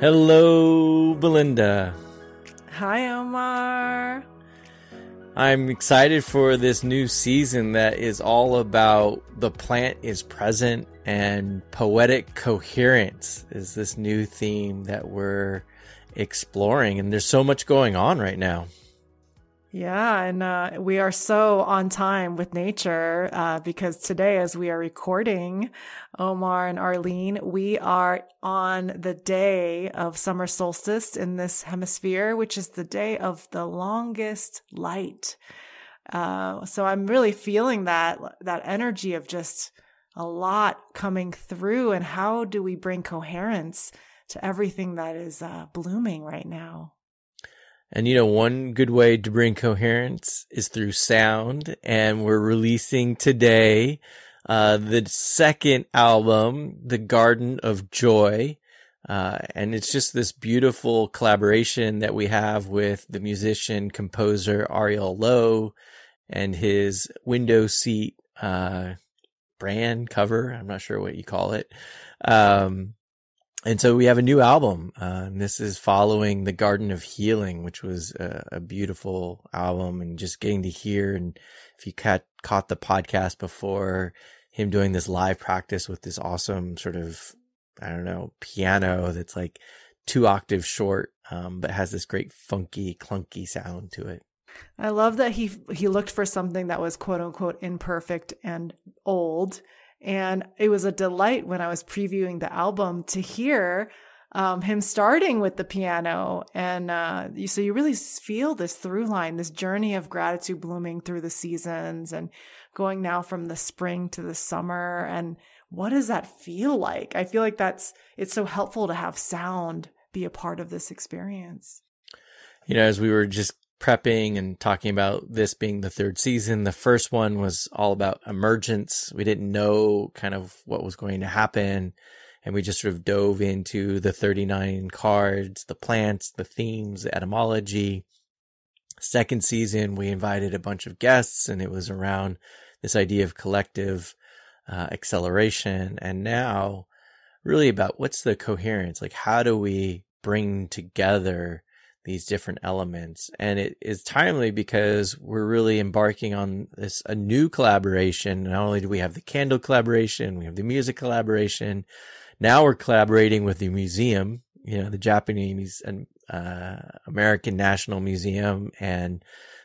Hello, Belinda. Hi, Omar. I'm excited for this new season that is all about the plant is present and poetic coherence is this new theme that we're exploring. And there's so much going on right now. Yeah, and uh, we are so on time with nature uh, because today, as we are recording, Omar and Arlene, we are on the day of summer solstice in this hemisphere, which is the day of the longest light. Uh, so I'm really feeling that that energy of just a lot coming through, and how do we bring coherence to everything that is uh, blooming right now? And you know, one good way to bring coherence is through sound. And we're releasing today uh, the second album, The Garden of Joy. Uh, and it's just this beautiful collaboration that we have with the musician composer Ariel Lowe and his window seat uh, brand cover. I'm not sure what you call it. Um, and so we have a new album. Uh, this is following the Garden of Healing, which was a, a, beautiful album, and just getting to hear. And if you caught caught the podcast before, him doing this live practice with this awesome sort of I don't know piano that's like two octaves short, um, but has this great funky clunky sound to it. I love that he he looked for something that was quote unquote imperfect and old and it was a delight when I was previewing the album to hear um, him starting with the piano. And uh, you, so you really feel this through line, this journey of gratitude blooming through the seasons and going now from the spring to the summer. And what does that feel like? I feel like that's, it's so helpful to have sound be a part of this experience. You know, as we were just prepping and talking about this being the third season. The first one was all about emergence. We didn't know kind of what was going to happen. And we just sort of dove into the 39 cards, the plants, the themes, the etymology. Second season, we invited a bunch of guests and it was around this idea of collective uh, acceleration. And now really about what's the coherence? Like, how do we bring together these different elements. And it is timely because we're really embarking on this a new collaboration. Not only do we have the candle collaboration, we have the music collaboration. Now we're collaborating with the museum, you know, the Japanese and uh, American National Museum and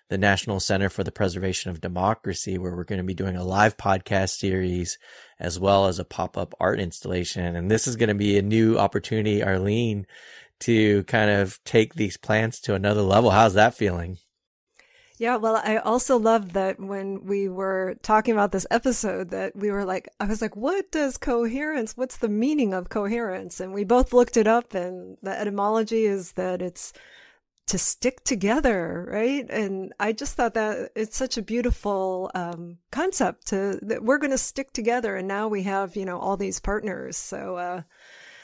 the National Center for the Preservation of Democracy, where we're going to be doing a live podcast series as well as a pop up art installation. And this is going to be a new opportunity, Arlene, to kind of take these plants to another level. How's that feeling? Yeah, well, I also love that when we were talking about this episode that we were like, I was like, what does coherence, what's the meaning of coherence? And we both looked it up and the etymology is that it's to stick together, right? And I just thought that it's such a beautiful um, concept to that we're going to stick together. And now we have, you know, all these partners. So, uh,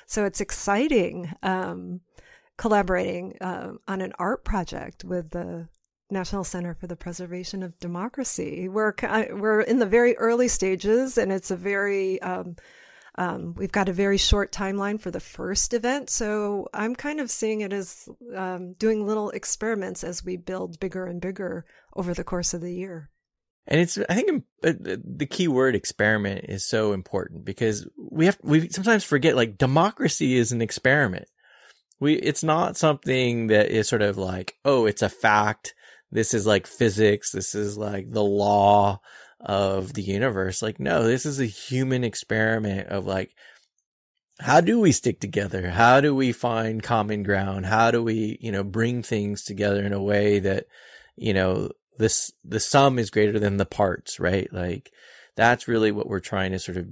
so it's exciting. Um, collaborating uh, on an art project with the National Center for the Preservation of Democracy. We're we're in the very early stages, and it's a very um, um, we've got a very short timeline for the first event, so I'm kind of seeing it as um, doing little experiments as we build bigger and bigger over the course of the year. And it's, I think uh, the key word experiment is so important because we have, we sometimes forget like democracy is an experiment we it's not something that is sort of like oh it's a fact. This is like physics. This is like the law of the universe. Like no this is a human experiment of like how do we stick together? How do we find common ground? How do we you know bring things together in a way that you know this the sum is greater than the parts right? Like that's really what we're trying to sort of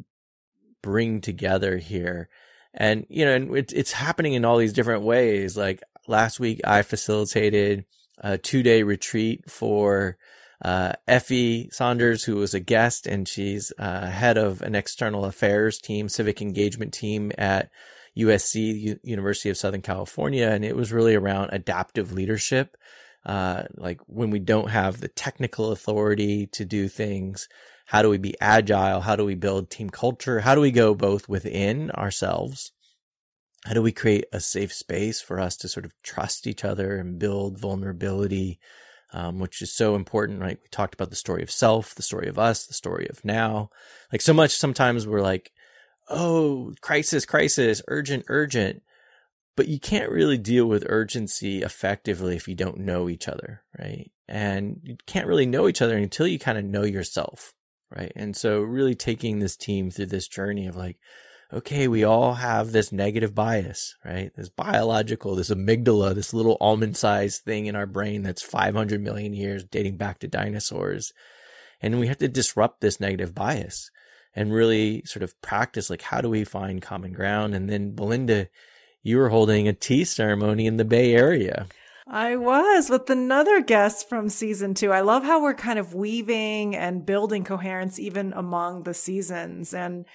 bring together here and you know, and it's it's happening in all these different ways. Like last week, I facilitated a two day retreat for uh, Effie Saunders, who was a guest, and she's uh, head of an external affairs team, civic engagement team at USC, U- University of Southern California, and it was really around adaptive leadership. Uh, like when we don't have the technical authority to do things, how do we be agile? How do we build team culture? How do we go both within ourselves? how do we create a safe space for us to sort of trust each other and build vulnerability, um, which is so important, right? We talked about the story of self, the story of us, the story of now. Like so much sometimes we're like, oh, crisis, crisis, urgent, urgent. But you can't really deal with urgency effectively if you don't know each other, right? And you can't really know each other until you kind of know yourself, right? And so really taking this team through this journey of like, okay, we all have this negative bias, right? This biological, this amygdala, this little almond sized thing in our brain that's 500 million years dating back to dinosaurs. And we have to disrupt this negative bias and really sort of practice like, how do we find common ground? And then Belinda, you were holding a tea ceremony in the Bay Area. I was with another guest from season two. I love how we're kind of weaving and building coherence even among the seasons. And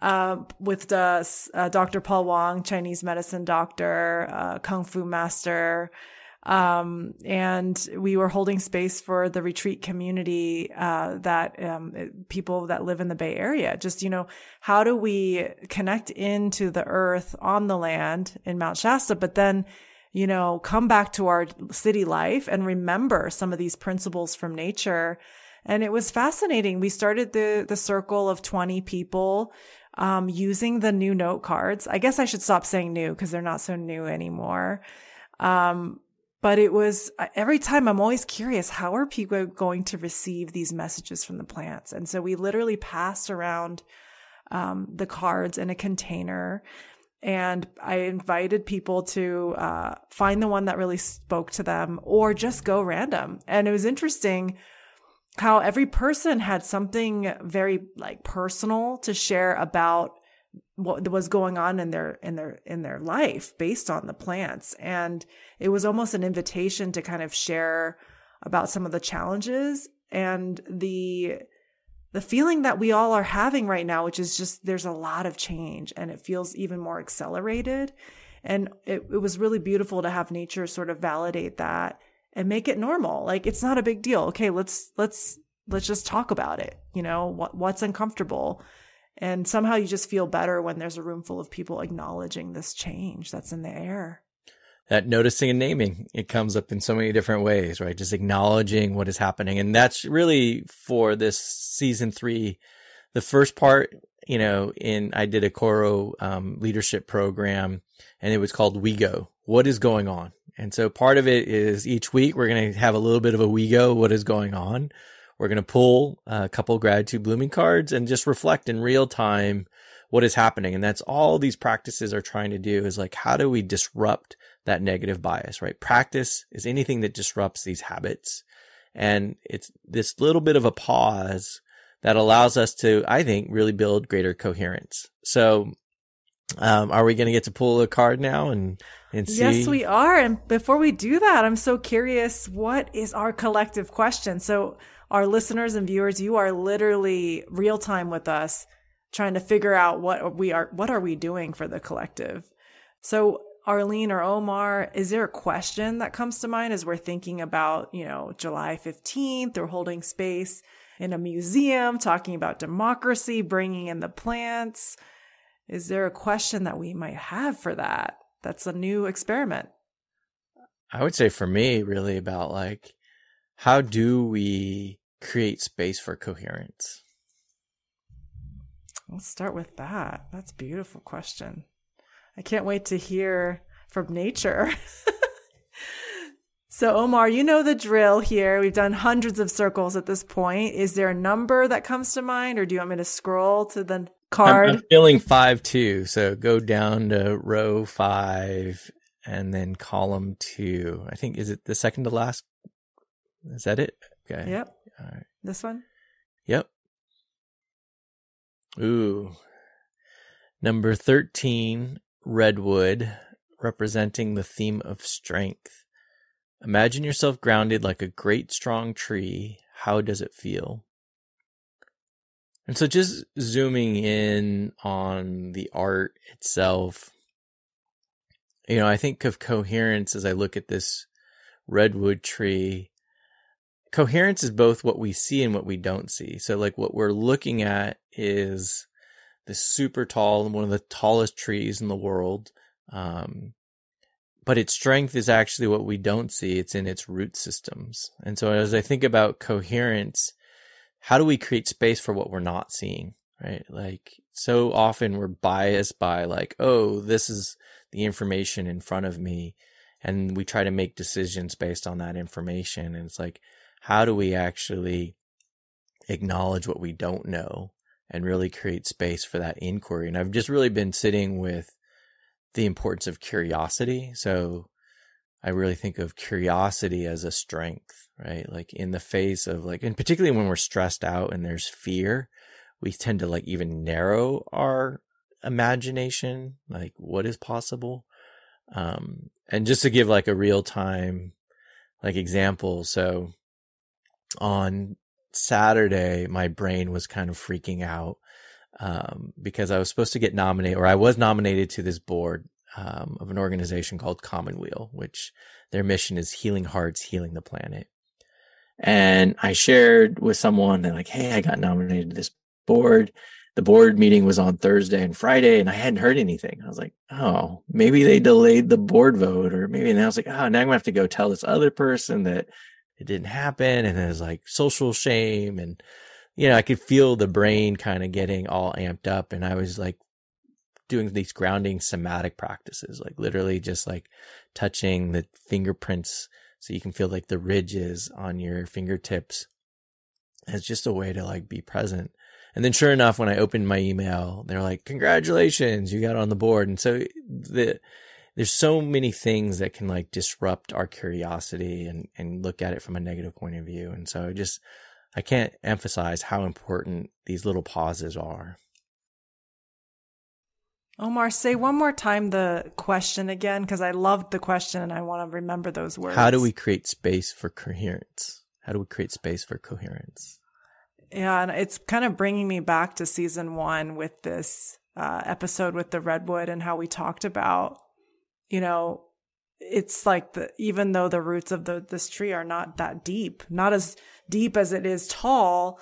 uh, with uh, Dr. Paul Wong, Chinese medicine doctor, uh, kung fu master. Um, and we were holding space for the retreat community, uh, that, um, people that live in the Bay Area. Just, you know, how do we connect into the earth on the land in Mount Shasta, but then, you know, come back to our city life and remember some of these principles from nature. And it was fascinating. We started the, the circle of 20 people um, using the new note cards. I guess I should stop saying new because they're not so new anymore. Um, but it was every time I'm always curious, how are people going to receive these messages from the plants? And so we literally passed around um, the cards in a container. And I invited people to uh, find the one that really spoke to them or just go random. And it was interesting how every person had something very like personal to share about what was going on in their in their in their life based on the plants and it was almost an invitation to kind of share about some of the challenges and the the feeling that we all are having right now which is just there's a lot of change and it feels even more accelerated and it, it was really beautiful to have nature sort of validate that and make it normal. Like it's not a big deal. Okay, let's let's let's just talk about it. You know, what what's uncomfortable. And somehow you just feel better when there's a room full of people acknowledging this change that's in the air. That noticing and naming, it comes up in so many different ways, right? Just acknowledging what is happening. And that's really for this season three. The first part, you know, in, I did a Coro um, leadership program and it was called We Go. What is going on? And so part of it is each week we're going to have a little bit of a we go, what is going on. We're going to pull a couple gratitude blooming cards and just reflect in real time what is happening. And that's all these practices are trying to do is like, how do we disrupt that negative bias, right? Practice is anything that disrupts these habits. And it's this little bit of a pause that allows us to, I think, really build greater coherence. So um, are we going to get to pull a card now and and see? Yes, we are. And before we do that, I'm so curious. What is our collective question? So, our listeners and viewers, you are literally real time with us, trying to figure out what we are. What are we doing for the collective? So, Arlene or Omar, is there a question that comes to mind as we're thinking about, you know, July 15th or holding space in a museum, talking about democracy, bringing in the plants? Is there a question that we might have for that? That's a new experiment. I would say for me, really about like, how do we create space for coherence? Let's start with that. That's a beautiful question. I can't wait to hear from nature. so, Omar, you know the drill here. We've done hundreds of circles at this point. Is there a number that comes to mind, or do you want me to scroll to the card. I'm, I'm feeling five two, so go down to row five and then column two. I think is it the second to last? Is that it? Okay. Yep. All right. This one. Yep. Ooh. Number thirteen, redwood, representing the theme of strength. Imagine yourself grounded like a great strong tree. How does it feel? And so just zooming in on the art itself, you know, I think of coherence as I look at this redwood tree. Coherence is both what we see and what we don't see. So like what we're looking at is this super tall and one of the tallest trees in the world. Um, but its strength is actually what we don't see. It's in its root systems. And so as I think about coherence, how do we create space for what we're not seeing? Right. Like so often we're biased by like, oh, this is the information in front of me. And we try to make decisions based on that information. And it's like, how do we actually acknowledge what we don't know and really create space for that inquiry? And I've just really been sitting with the importance of curiosity. So I really think of curiosity as a strength, right? Like in the face of like, and particularly when we're stressed out and there's fear, we tend to like even narrow our imagination, like what is possible. Um, and just to give like a real time, like example. So on Saturday, my brain was kind of freaking out um, because I was supposed to get nominated, or I was nominated to this board um, of an organization called Commonweal, which their mission is healing hearts, healing the planet. And I shared with someone that like, hey, I got nominated to this board. The board meeting was on Thursday and Friday, and I hadn't heard anything. I was like, oh, maybe they delayed the board vote, or maybe. And I was like, oh, now I'm gonna have to go tell this other person that it didn't happen, and there's like social shame and you know, I could feel the brain kind of getting all amped up. And I was like doing these grounding somatic practices, like literally just like touching the fingerprints so you can feel like the ridges on your fingertips as just a way to like be present. And then sure enough, when I opened my email, they're like, congratulations, you got on the board. And so the, there's so many things that can like disrupt our curiosity and, and look at it from a negative point of view. And so just, I can't emphasize how important these little pauses are. Omar, say one more time the question again, because I loved the question and I want to remember those words. How do we create space for coherence? How do we create space for coherence? Yeah, and it's kind of bringing me back to season one with this uh, episode with the redwood and how we talked about, you know, it's like the even though the roots of the this tree are not that deep, not as deep as it is tall,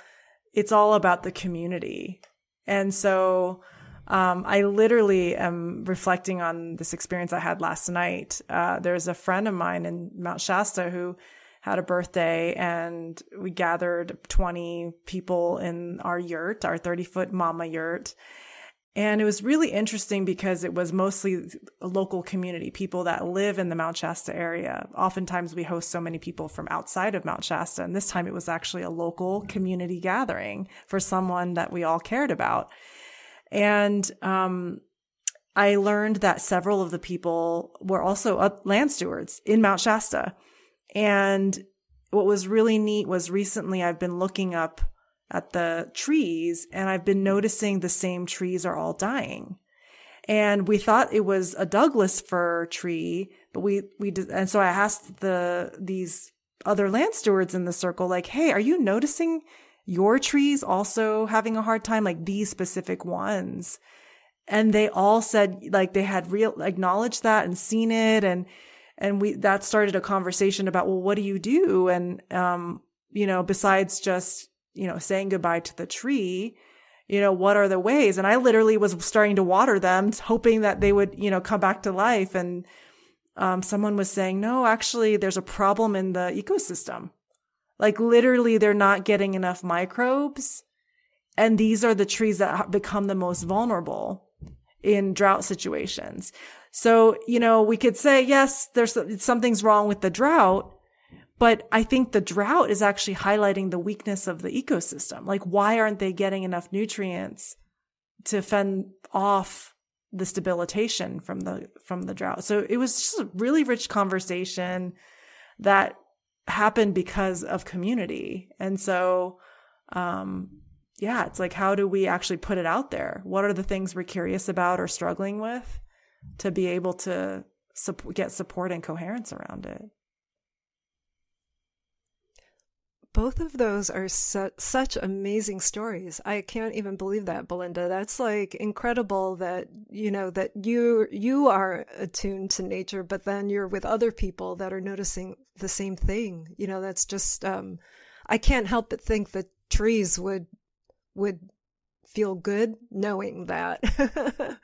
it's all about the community. And so um, I literally am reflecting on this experience I had last night. Uh, there's a friend of mine in Mount Shasta who had a birthday and we gathered 20 people in our yurt, our 30 foot mama yurt. And it was really interesting because it was mostly local community, people that live in the Mount Shasta area. Oftentimes we host so many people from outside of Mount Shasta. And this time it was actually a local community gathering for someone that we all cared about. And, um, I learned that several of the people were also land stewards in Mount Shasta. And what was really neat was recently I've been looking up at the trees and I've been noticing the same trees are all dying. And we thought it was a Douglas fir tree, but we, we did, and so I asked the, these other land stewards in the circle, like, Hey, are you noticing your trees also having a hard time? Like these specific ones. And they all said like they had real acknowledged that and seen it. And, and we, that started a conversation about, well, what do you do? And, um, you know, besides just you know, saying goodbye to the tree, you know, what are the ways? And I literally was starting to water them, hoping that they would, you know, come back to life. And um, someone was saying, no, actually, there's a problem in the ecosystem. Like literally, they're not getting enough microbes. And these are the trees that become the most vulnerable in drought situations. So, you know, we could say, yes, there's something's wrong with the drought, but I think the drought is actually highlighting the weakness of the ecosystem. Like, why aren't they getting enough nutrients to fend off this debilitation from the, from the drought? So it was just a really rich conversation that happened because of community. And so, um, yeah, it's like, how do we actually put it out there? What are the things we're curious about or struggling with to be able to get support and coherence around it? Both of those are su- such amazing stories. I can't even believe that, Belinda. That's like incredible that you know that you you are attuned to nature, but then you're with other people that are noticing the same thing. You know, that's just um, I can't help but think that trees would would feel good knowing that.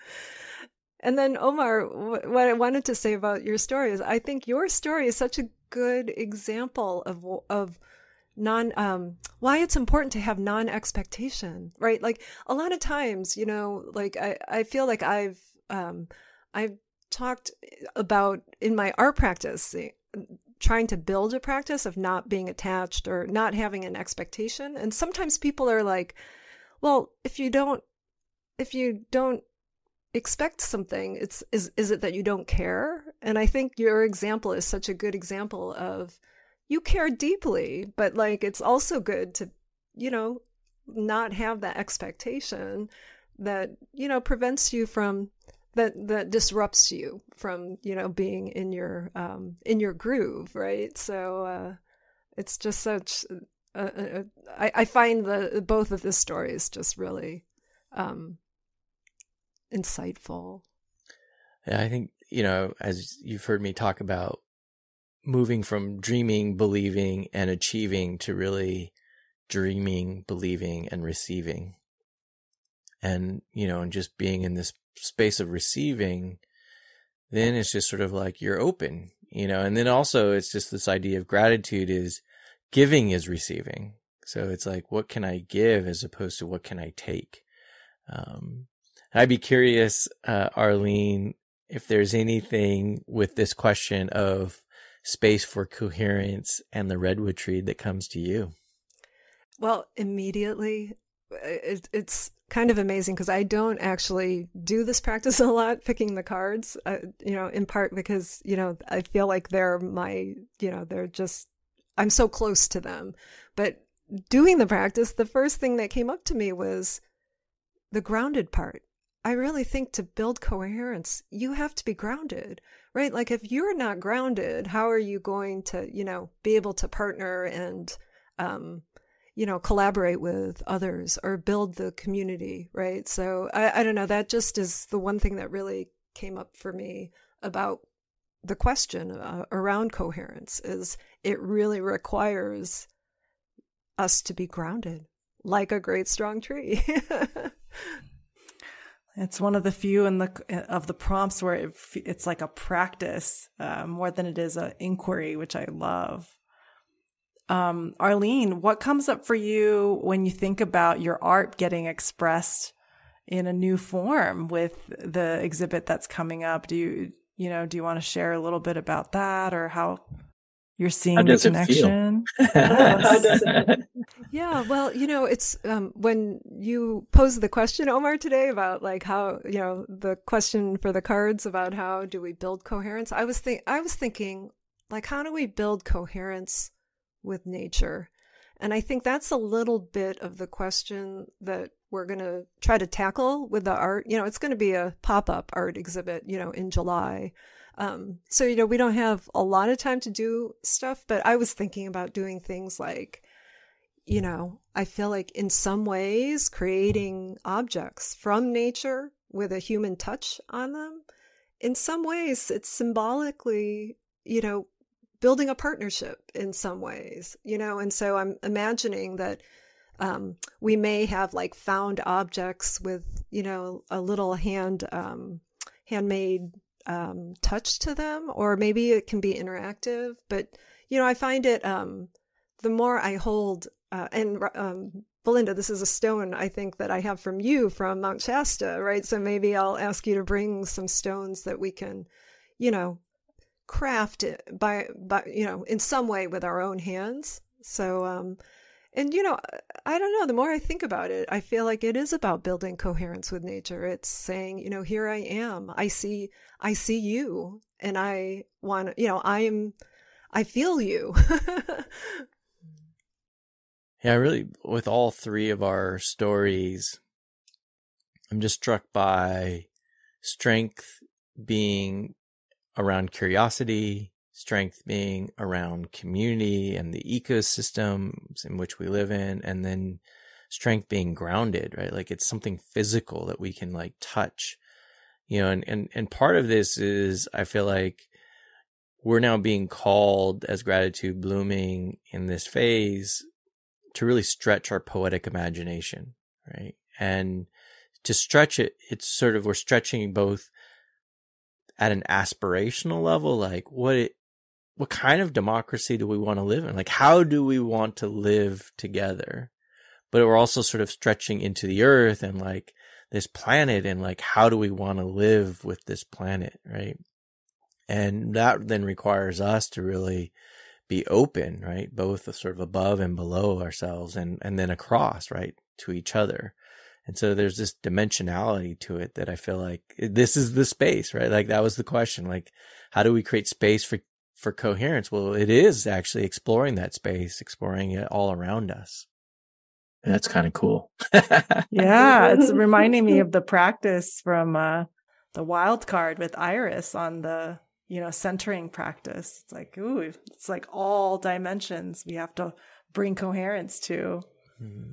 And then Omar, what I wanted to say about your story is, I think your story is such a good example of of non um why it's important to have non expectation right? Like a lot of times you know like i i feel like i've um i've talked about in my art practice trying to build a practice of not being attached or not having an expectation. And sometimes people are like well if you don't if you don't expect something it's is is it that you don't care? And i think your example is such a good example of you care deeply, but like it's also good to, you know, not have that expectation that, you know, prevents you from that that disrupts you from, you know, being in your um in your groove, right? So uh it's just such uh, uh, I, I find the both of the stories just really um insightful. Yeah, I think, you know, as you've heard me talk about moving from dreaming, believing, and achieving to really dreaming, believing, and receiving. And, you know, and just being in this space of receiving, then it's just sort of like you're open, you know, and then also it's just this idea of gratitude is giving is receiving. So it's like, what can I give as opposed to what can I take? Um, I'd be curious, uh, Arlene, if there's anything with this question of space for coherence and the redwood tree that comes to you? Well, immediately, it, it's kind of amazing because I don't actually do this practice a lot, picking the cards, uh, you know, in part because, you know, I feel like they're my, you know, they're just, I'm so close to them. But doing the practice, the first thing that came up to me was the grounded part. I really think to build coherence, you have to be grounded, right? Like if you're not grounded, how are you going to, you know, be able to partner and, um, you know, collaborate with others or build the community, right? So I, I don't know. That just is the one thing that really came up for me about the question uh, around coherence is it really requires us to be grounded like a great strong tree. It's one of the few in the of the prompts where it, it's like a practice uh, more than it is an inquiry, which I love. Um, Arlene, what comes up for you when you think about your art getting expressed in a new form with the exhibit that's coming up? Do you you know do you want to share a little bit about that or how you're seeing the connection? yeah, well, you know, it's um, when you pose the question, Omar, today about like how you know the question for the cards about how do we build coherence. I was think I was thinking like how do we build coherence with nature, and I think that's a little bit of the question that we're going to try to tackle with the art. You know, it's going to be a pop up art exhibit, you know, in July. Um, so, you know, we don't have a lot of time to do stuff, but I was thinking about doing things like you know, I feel like in some ways creating objects from nature with a human touch on them, in some ways it's symbolically, you know, building a partnership in some ways, you know, and so I'm imagining that um, we may have like found objects with, you know, a little hand, um, handmade um, touch to them, or maybe it can be interactive. But, you know, I find it, um, the more I hold uh, and um, Belinda, this is a stone I think that I have from you from Mount Shasta, right? So maybe I'll ask you to bring some stones that we can, you know, craft it by by you know in some way with our own hands. So um, and you know, I don't know. The more I think about it, I feel like it is about building coherence with nature. It's saying, you know, here I am. I see, I see you, and I want, you know, I am, I feel you. Yeah, really, with all three of our stories, I'm just struck by strength being around curiosity, strength being around community and the ecosystems in which we live in, and then strength being grounded, right? Like it's something physical that we can like touch, you know, and, and, and part of this is I feel like we're now being called as gratitude blooming in this phase to really stretch our poetic imagination, right? And to stretch it, it's sort of we're stretching both at an aspirational level, like what it, what kind of democracy do we want to live in? Like, how do we want to live together? But we're also sort of stretching into the earth and like this planet and like, how do we want to live with this planet? Right. And that then requires us to really be open, right? Both sort of above and below ourselves and, and then across, right? To each other. And so there's this dimensionality to it that I feel like this is the space, right? Like that was the question. Like, how do we create space for, for coherence? Well, it is actually exploring that space, exploring it all around us. That's kind of cool. yeah. It's reminding me of the practice from, uh, the wild card with Iris on the, you know, centering practice. It's like, ooh, it's like all dimensions we have to bring coherence to. Hmm.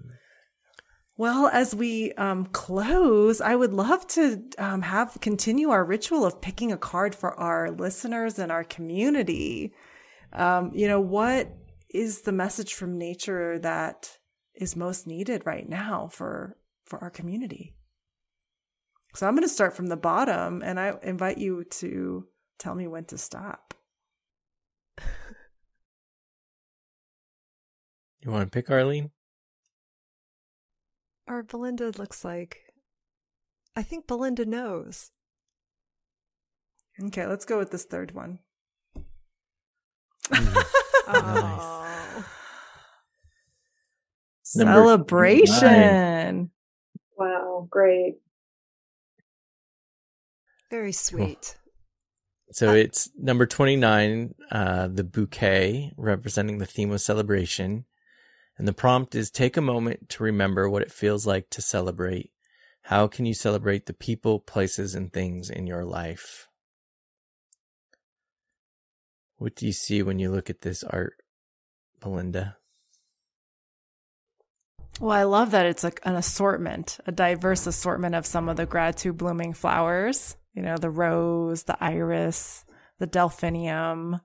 Well, as we um, close, I would love to um, have continue our ritual of picking a card for our listeners and our community. Um, you know, what is the message from nature that is most needed right now for for our community? So I'm going to start from the bottom, and I invite you to tell me when to stop. You want to pick Arlene? Or Belinda looks like. I think Belinda knows. Okay, let's go with this third one. oh. Celebration. Wow, great. Very sweet. So uh, it's number 29, uh, the bouquet, representing the theme of celebration. And the prompt is take a moment to remember what it feels like to celebrate. How can you celebrate the people, places, and things in your life? What do you see when you look at this art, Belinda? Well, I love that it's like an assortment, a diverse assortment of some of the gratitude blooming flowers. You know, the rose, the iris, the delphinium,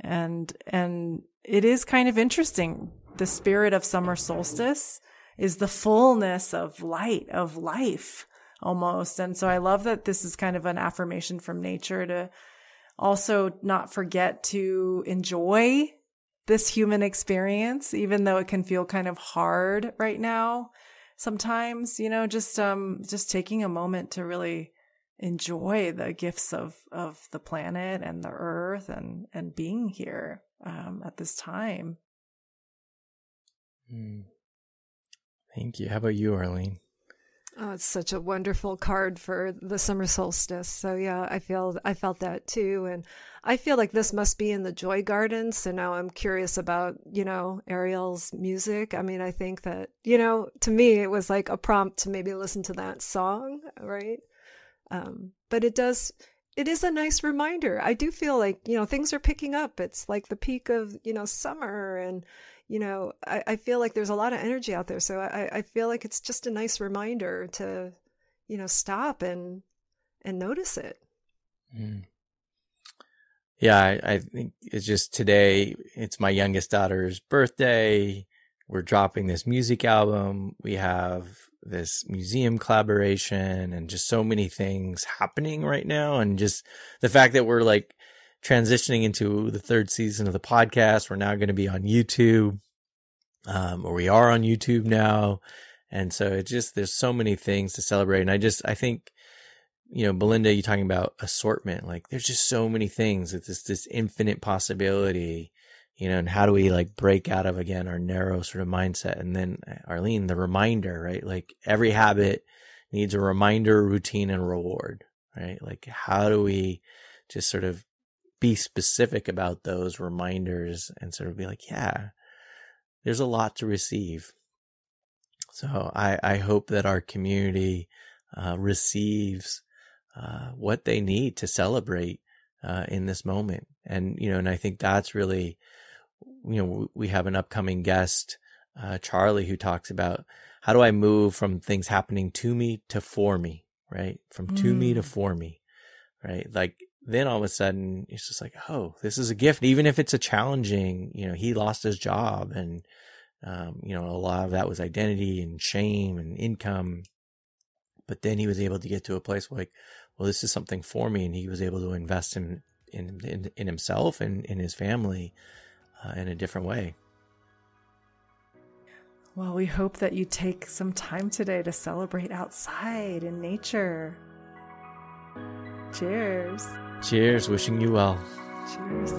and and it is kind of interesting the spirit of summer solstice is the fullness of light, of life almost. And so I love that this is kind of an affirmation from nature to also not forget to enjoy this human experience, even though it can feel kind of hard right now. Sometimes, you know, just, um, just taking a moment to really enjoy the gifts of, of the planet and the earth and, and being here, um, at this time. Mm. Thank you. How about you, Arlene? Oh, it's such a wonderful card for the summer solstice. So yeah, I feel I felt that too, and I feel like this must be in the Joy Garden. So now I'm curious about you know Ariel's music. I mean, I think that you know to me it was like a prompt to maybe listen to that song, right? Um, but it does it is a nice reminder. I do feel like you know things are picking up. It's like the peak of you know summer and you know, I, I feel like there's a lot of energy out there. So I, I feel like it's just a nice reminder to, you know, stop and and notice it. Mm. Yeah, I, I think it's just today. It's my youngest daughter's birthday. We're dropping this music album. We have this museum collaboration and just so many things happening right now. And just the fact that we're like transitioning into the third season of the podcast. We're now going to be on YouTube, um, or we are on YouTube now. And so it just, there's so many things to celebrate. And I just, I think, you know, Belinda, you're talking about assortment, like there's just so many things. It's this, this infinite possibility, you know, and how do we like break out of again our narrow sort of mindset? And then Arlene, the reminder, right? Like every habit needs a reminder, routine, and reward, right? Like how do we just sort of be specific about those reminders and sort of be like, yeah, there's a lot to receive. So I, I hope that our community uh, receives uh, what they need to celebrate uh, in this moment. And, you know, and I think that's really, you know, we have an upcoming guest, uh, Charlie, who talks about how do I move from things happening to me to for me, right? From mm. to me to mm. for me, right? Like then all of a sudden it's just like, oh, this is a gift. Even if it's a challenging, you know, he lost his job and, um, you know, a lot of that was identity and shame and income. But then he was able to get to a place like, well, this is something for me. And he was able to invest in, in, in, in himself and in his family uh, in a different way. Well, we hope that you take some time today to celebrate outside in nature. Cheers. Cheers. Wishing you well. Cheers.